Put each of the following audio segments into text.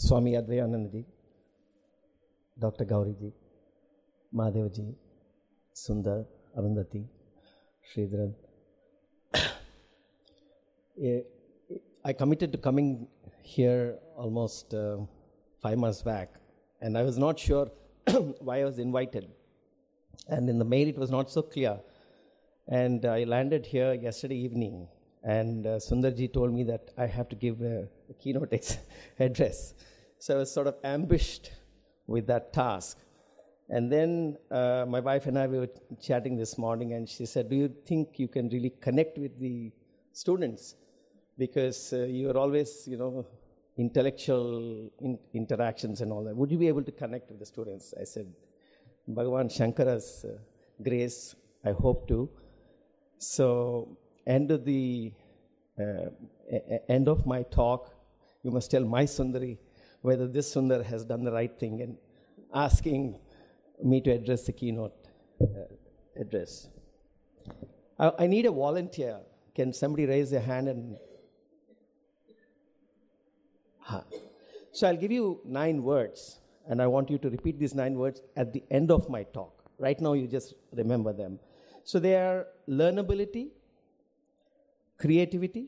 Swami Advayanandaji, Dr. Gauriji, Madhavji, Sundar, Arundhati, Sridharan. Eh, I committed to coming here almost uh, five months back, and I was not sure why I was invited. And in the mail, it was not so clear. And I landed here yesterday evening, and uh, Sundarji told me that I have to give a, a keynote address. So I was sort of ambushed with that task. And then uh, my wife and I we were chatting this morning, and she said, "Do you think you can really connect with the students? Because uh, you are always, you know, intellectual in- interactions and all that. Would you be able to connect with the students?" I said, "Bhagavan Shankara's uh, grace, I hope to." So, end of the uh, end of my talk, you must tell my Sundari whether this Sundar has done the right thing in asking me to address the keynote uh, address. I, I need a volunteer. Can somebody raise their hand and? So I'll give you nine words, and I want you to repeat these nine words at the end of my talk. Right now, you just remember them. So they are learnability, creativity,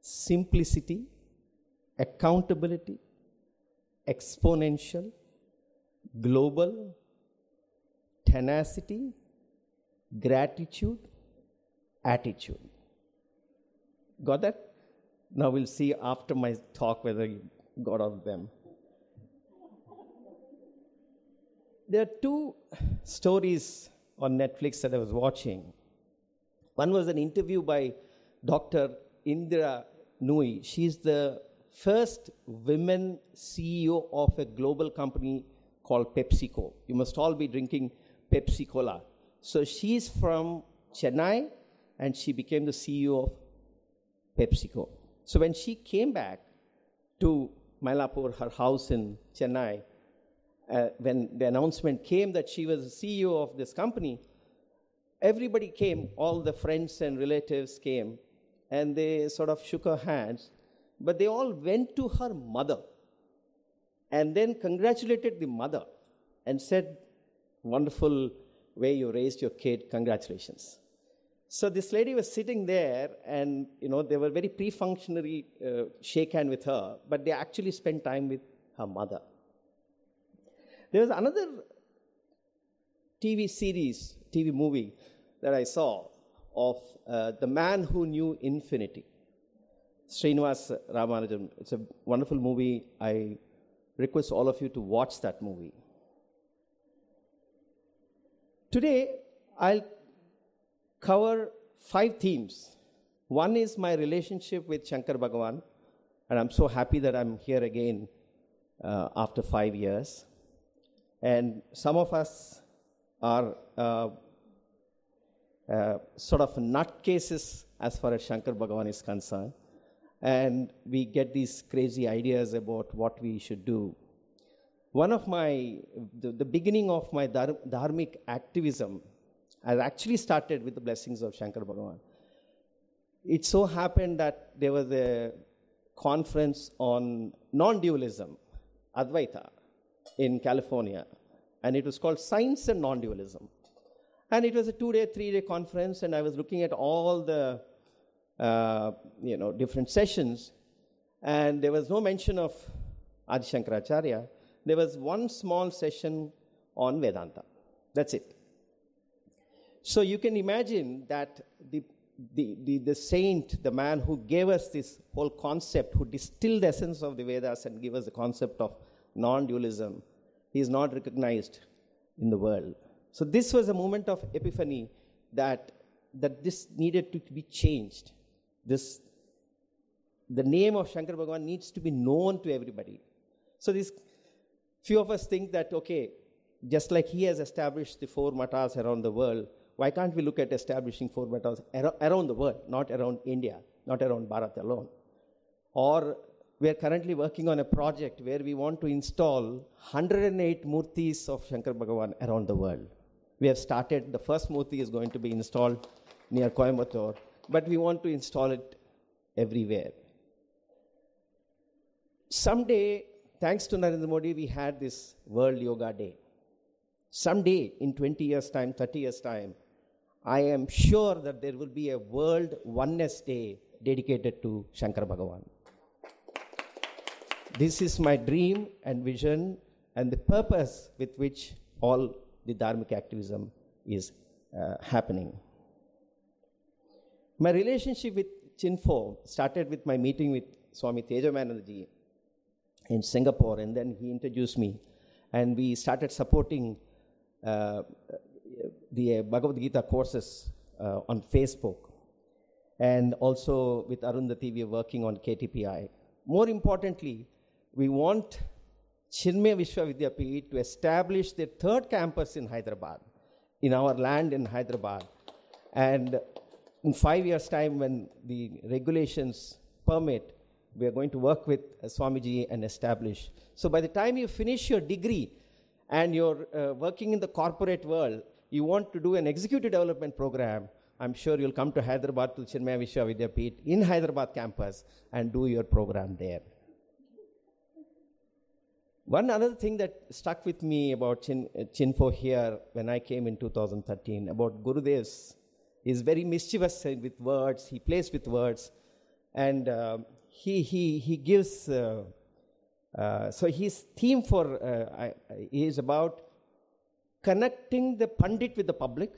simplicity, accountability, exponential, global, tenacity, gratitude, attitude. Got that? Now we'll see after my talk whether you got all of them. There are two stories on Netflix that I was watching. One was an interview by Dr. Indira Nooyi. She's the first women CEO of a global company called PepsiCo. You must all be drinking Pepsi Cola. So she's from Chennai and she became the CEO of PepsiCo. So when she came back to Mylapore, her house in Chennai, uh, when the announcement came that she was the CEO of this company, everybody came, all the friends and relatives came, and they sort of shook her hands, but they all went to her mother and then congratulated the mother and said, Wonderful way you raised your kid, congratulations. So this lady was sitting there, and you know they were very pre-functionary uh, shake hand with her, but they actually spent time with her mother. There was another TV series, TV movie that I saw of uh, the man who knew infinity. Srinivas Ramanujan. It's a wonderful movie. I request all of you to watch that movie. Today, I'll cover five themes. One is my relationship with Shankar Bhagavan, and I'm so happy that I'm here again uh, after five years. And some of us are uh, uh, sort of nutcases as far as Shankar Bhagavan is concerned. And we get these crazy ideas about what we should do. One of my, the, the beginning of my dhar- dharmic activism, has actually started with the blessings of Shankar Bhagavan. It so happened that there was a conference on non dualism, Advaita, in California, and it was called Science and Non Dualism. And it was a two day, three day conference, and I was looking at all the uh, you know, different sessions, and there was no mention of Adi Shankaracharya. There was one small session on Vedanta. That's it. So you can imagine that the, the, the, the saint, the man who gave us this whole concept, who distilled the essence of the Vedas and gave us the concept of non dualism, he is not recognized in the world. So this was a moment of epiphany that, that this needed to be changed. This, the name of Shankar Bhagavan needs to be known to everybody. So these few of us think that, okay, just like he has established the four matas around the world, why can't we look at establishing four matas ar- around the world, not around India, not around Bharat alone? Or we are currently working on a project where we want to install 108 murtis of Shankar Bhagavan around the world. We have started, the first murti is going to be installed near Coimbatore, but we want to install it everywhere. Someday, thanks to Narendra Modi, we had this World Yoga Day. Someday, in 20 years' time, 30 years' time, I am sure that there will be a World Oneness Day dedicated to Shankar Bhagavan. This is my dream and vision and the purpose with which all the dharmic activism is uh, happening. My relationship with Chinpho started with my meeting with Swami Tejomayanandaji in Singapore, and then he introduced me, and we started supporting uh, the Bhagavad Gita courses uh, on Facebook. And also with Arundhati, we are working on KTPI. More importantly, we want Chinmaya Vishwavidyapeeth to establish the third campus in Hyderabad, in our land in Hyderabad. And in five years' time, when the regulations permit, we are going to work with Swamiji and establish. So by the time you finish your degree and you're uh, working in the corporate world, you want to do an executive development program, I'm sure you'll come to Hyderabad to Chinmaya Vishwavidyapeeth in Hyderabad campus and do your program there. One other thing that stuck with me about Chin, uh, Chinpho here when I came in 2013 about Gurudev's is very mischievous with words. He plays with words, and uh, he he he gives. Uh, uh, so his theme for uh, is about connecting the pundit with the public,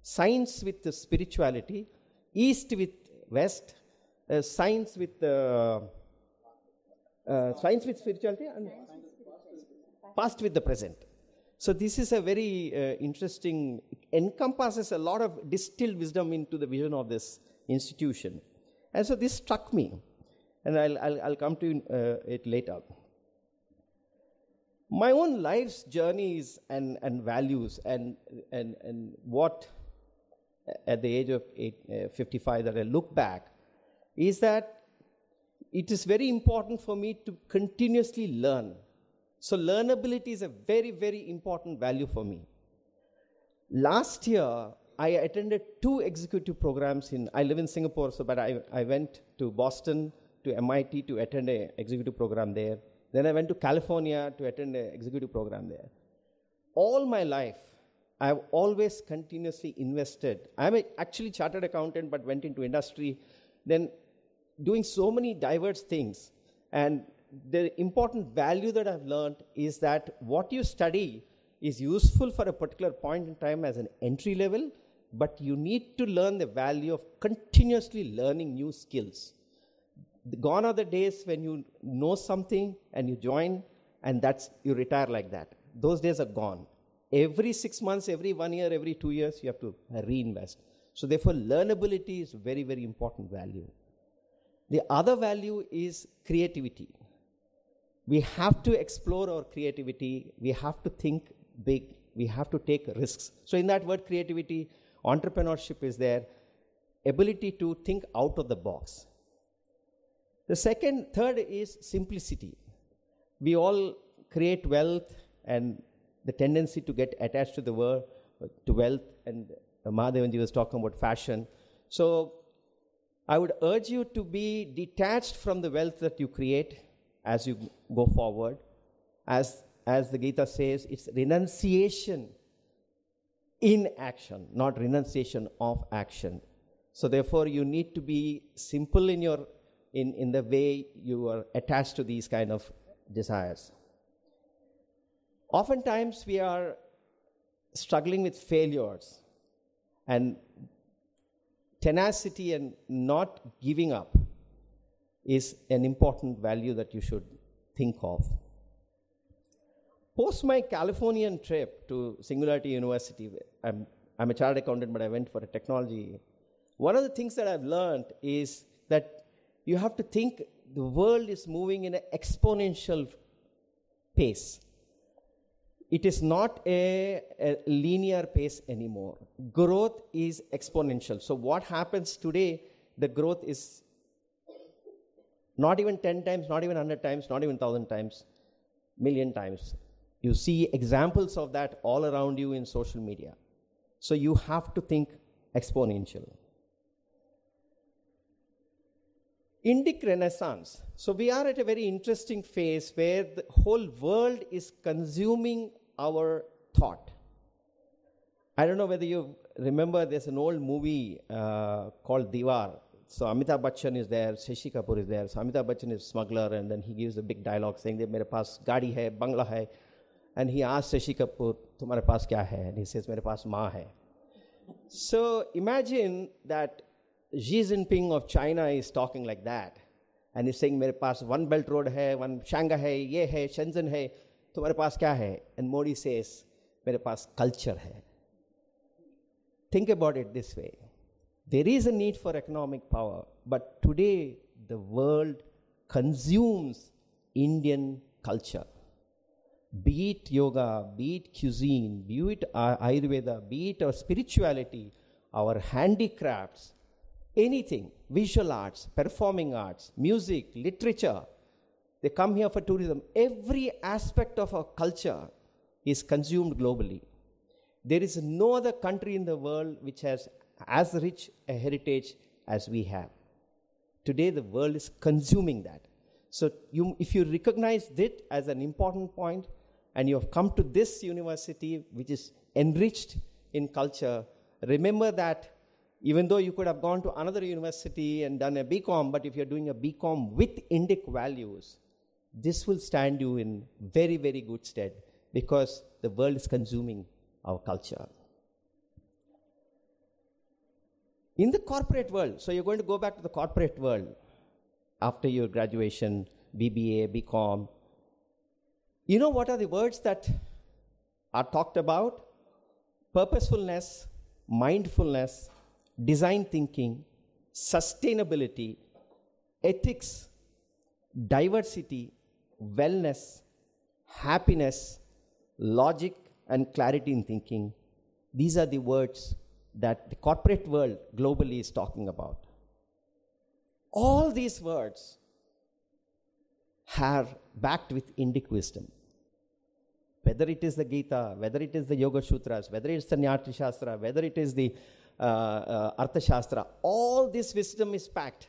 science with the spirituality, east with west, uh, science with science with spirituality, and past with the present. So this is a very uh, interesting, encompasses a lot of distilled wisdom into the vision of this institution. And so this struck me, and I'll, I'll, I'll come to uh, it later my own life's journeys and, and values and, and, and what at the age of eight, uh, 55 that I look back is that it is very important for me to continuously learn. So, learnability is a very, very important value for me. Last year, I attended two executive programs in, I live in Singapore, so but I, I went to Boston, to MIT to attend an executive program there. Then I went to California to attend an executive program there. All my life, I've always continuously invested. I'm actually chartered accountant, but went into industry, then doing so many diverse things. And the important value that I've learned is that what you study is useful for a particular point in time as an entry level, but you need to learn the value of continuously learning new skills. Gone are the days when you know something and you join and that's you retire like that. Those days are gone. Every six months, every one year, every two years, you have to reinvest. So therefore, learnability is very, very important value. The other value is creativity. We have to explore our creativity. We have to think big. We have to take risks. So in that word creativity, entrepreneurship is there. Ability to think out of the box. The second, third is simplicity. We all create wealth and the tendency to get attached to the world, to wealth, and Mahadevanji was talking about fashion. So I would urge you to be detached from the wealth that you create as you go forward. As, as the Gita says, it's renunciation in action, not renunciation of action. So therefore, you need to be simple in your in, in the way you are attached to these kind of desires. Oftentimes, we are struggling with failures, and tenacity and not giving up is an important value that you should think of. Post my Californian trip to Singularity University, I'm, I'm a chartered accountant, but I went for a technology. One of the things that I've learned is that you have to think the world is moving in an exponential pace. It is not a, a, linear pace anymore. Growth is exponential. So, what happens today, the growth is not even 10 times, not even 100 times, not even 1,000 times, million times. You see examples of that all around you in social media. So, you have to think exponential. Indic Renaissance. So we are at a very interesting phase where the whole world is consuming our thought. I don't know whether you remember there's an old movie uh, called Deewar. So Amitabh Bachchan is there, Shashi Kapoor is there. So Amitabh Bachchan is smuggler, and then he gives a big dialogue saying that mere paas gaadi hai, bangla hai. And he asks Shashi Kapoor, tumhare paas kya hai? And he says, mere paas maa hai. So imagine that Xi Jinping of China is talking like that. And he's saying, मेरे पास one belt road है, one Shanghai है, ये है, Shenzhen है, तुम्हारे पास क्या है? And Modi says, मेरे पास culture है. Think about it this way. There is a need for economic power, but today the world consumes Indian culture. Be it yoga, be it cuisine, be it Ayurveda, be it our spirituality, our handicrafts, anything, visual arts, performing arts, music, literature, they come here for tourism. Every aspect of our culture is consumed globally. There is no other country in the world which has as rich a heritage as we have. Today, the world is consuming that. So, you, if you recognize that as an important point, and you have come to this university which is enriched in culture, remember that even though you could have gone to another university and done a BCom, but if you're doing a BCom with Indic values, this will stand you in very, very good stead because the world is consuming our culture. In the corporate world, so you're going to go back to the corporate world after your graduation, BBA, BCom. You know what are the words that are talked about? Purposefulness, mindfulness, design thinking, sustainability, ethics, diversity, wellness, happiness, logic, and clarity in thinking. These are the words that the corporate world globally is talking about. All these words are backed with Indic wisdom. Whether it is the Gita, whether it is the Yoga Sutras, whether it's the Nyati Shastra, whether it is the uh, uh, Arthashastra, all this wisdom is packed.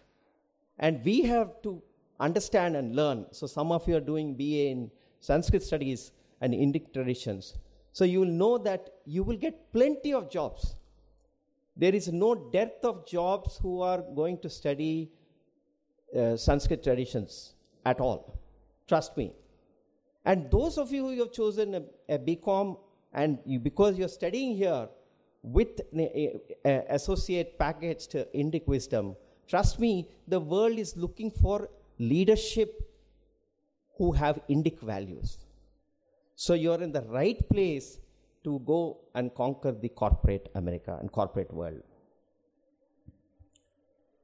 And we have to understand and learn. So, some of you are doing BA in Sanskrit studies and Indic traditions. So, you will know that you will get plenty of jobs. There is no dearth of jobs who are going to study uh, Sanskrit traditions at all. Trust me. And those of you who have chosen a, a BCom and you, because you're studying here, with an associate packaged Indic wisdom, trust me, the world is looking for leadership who have Indic values. So you're in the right place to go and conquer the corporate America and corporate world.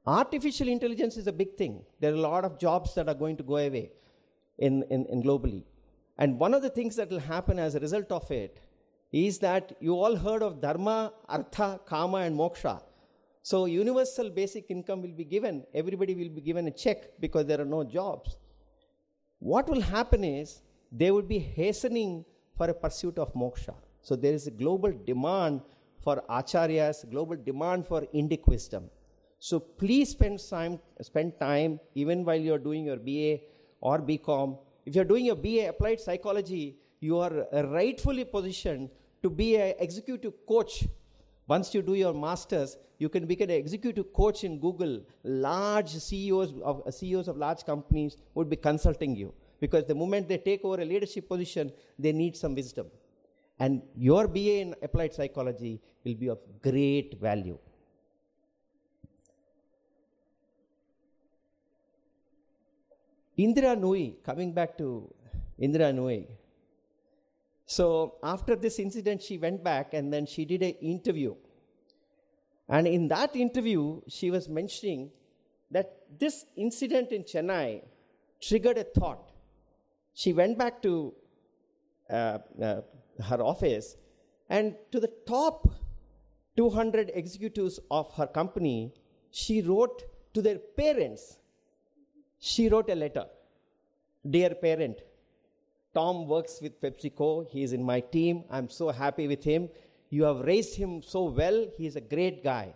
Artificial intelligence is a big thing. There are a lot of jobs that are going to go away in, in, in globally. And one of the things that will happen as a result of it is that you all heard of dharma, artha, kama, and moksha. So, universal basic income will be given. Everybody will be given a check because there are no jobs. What will happen is they will be hastening for a pursuit of moksha. So, there is a global demand for acharyas, global demand for Indic wisdom. So, please spend time, spend time even while you're doing your BA or BCom. If you're doing your BA applied psychology, you are rightfully positioned to be an executive coach. Once you do your masters, you can become an executive coach in Google. Large CEOs of CEOs of large companies would be consulting you because the moment they take over a leadership position, they need some wisdom. And your BA in applied psychology will be of great value. Indira Nooyi, coming back to Indira Nooyi. so after this incident, she went back and then she did an interview. And in that interview, she was mentioning that this incident in Chennai triggered a thought. She went back to uh, uh, her office and to the top 200 executives of her company, she wrote to their parents. She wrote a letter Dear parent, Tom works with PepsiCo. He is in my team. I'm so happy with him. You have raised him so well. He is a great guy.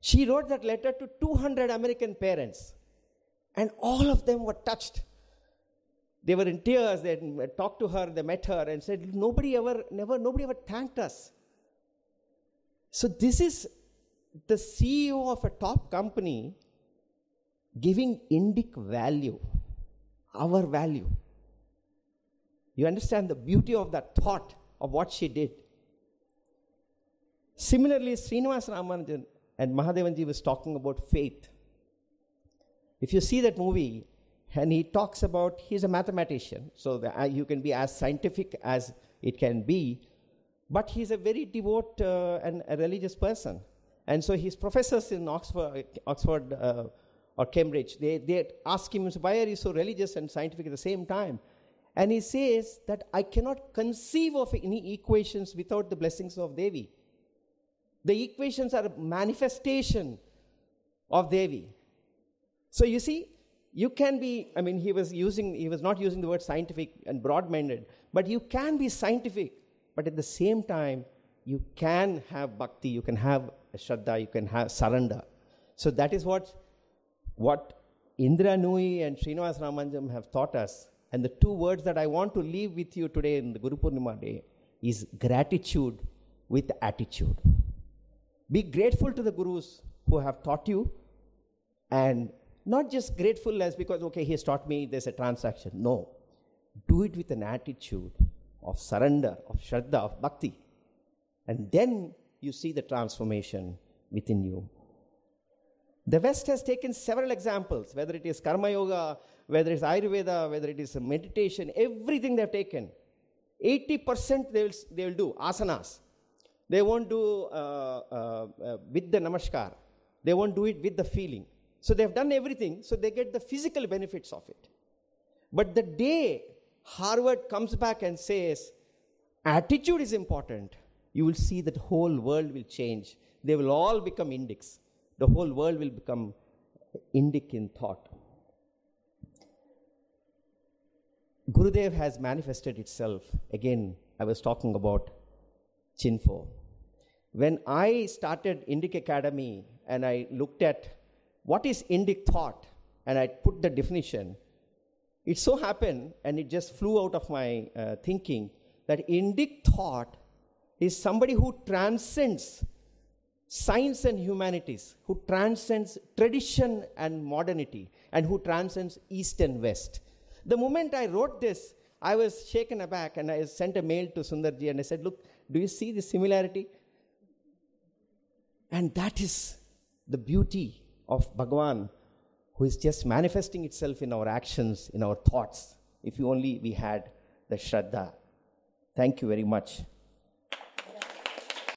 She wrote that letter to 200 American parents. And all of them were touched. They were in tears. They talked to her, they met her, and said, Nobody ever, never, nobody ever thanked us. So, this is the CEO of a top company giving Indic value, our value. You understand the beauty of that thought of what she did. Similarly, Srinivas Ramanujan and Mahadevanji was talking about faith. If you see that movie, and he talks about he's a mathematician, so the, uh, you can be as scientific as it can be, but he's a very devout uh, and a religious person. And so his professors in Oxford, Oxford uh, or Cambridge, they, they ask him, why are you so religious and scientific at the same time? And he says that I cannot conceive of any equations without the blessings of Devi. The equations are a manifestation of Devi. So you see, you can be, I mean, he was using, he was not using the word scientific and broad minded, but you can be scientific, but at the same time, you can have bhakti, you can have shraddha, you can have surrender. So that is what, what Indra Nooyi and Srinivas Ramanujam have taught us. And the two words that I want to leave with you today in the Guru Purnima day is gratitude with attitude. Be grateful to the gurus who have taught you and not just grateful as because, okay, he has taught me, there's a transaction. No. Do it with an attitude of surrender, of shraddha, of bhakti. And then you see the transformation within you. The West has taken several examples, whether it is Karma Yoga, whether it's Ayurveda, whether it is meditation, everything they've taken. 80% they will, they will do asanas. They won't do uh, uh, uh, with the namaskar. They won't do it with the feeling. So they've done everything, so they get the physical benefits of it. But the day Harvard comes back and says, attitude is important, you will see that whole world will change. They will all become indics. The whole world will become indic in thought. Gurudev has manifested itself. Again, I was talking about Chinfo. When I started Indic Academy and I looked at what is Indic thought and I put the definition, it so happened, and it just flew out of my uh, thinking, that Indic thought is somebody who transcends science and humanities, who transcends tradition and modernity, and who transcends East and West. The moment I wrote this, I was shaken aback and I sent a mail to Sundarji and I said, Look, do you see the similarity? And that is the beauty of Bhagwan, who is just manifesting itself in our actions, in our thoughts. If only we had the Shraddha. Thank you very much.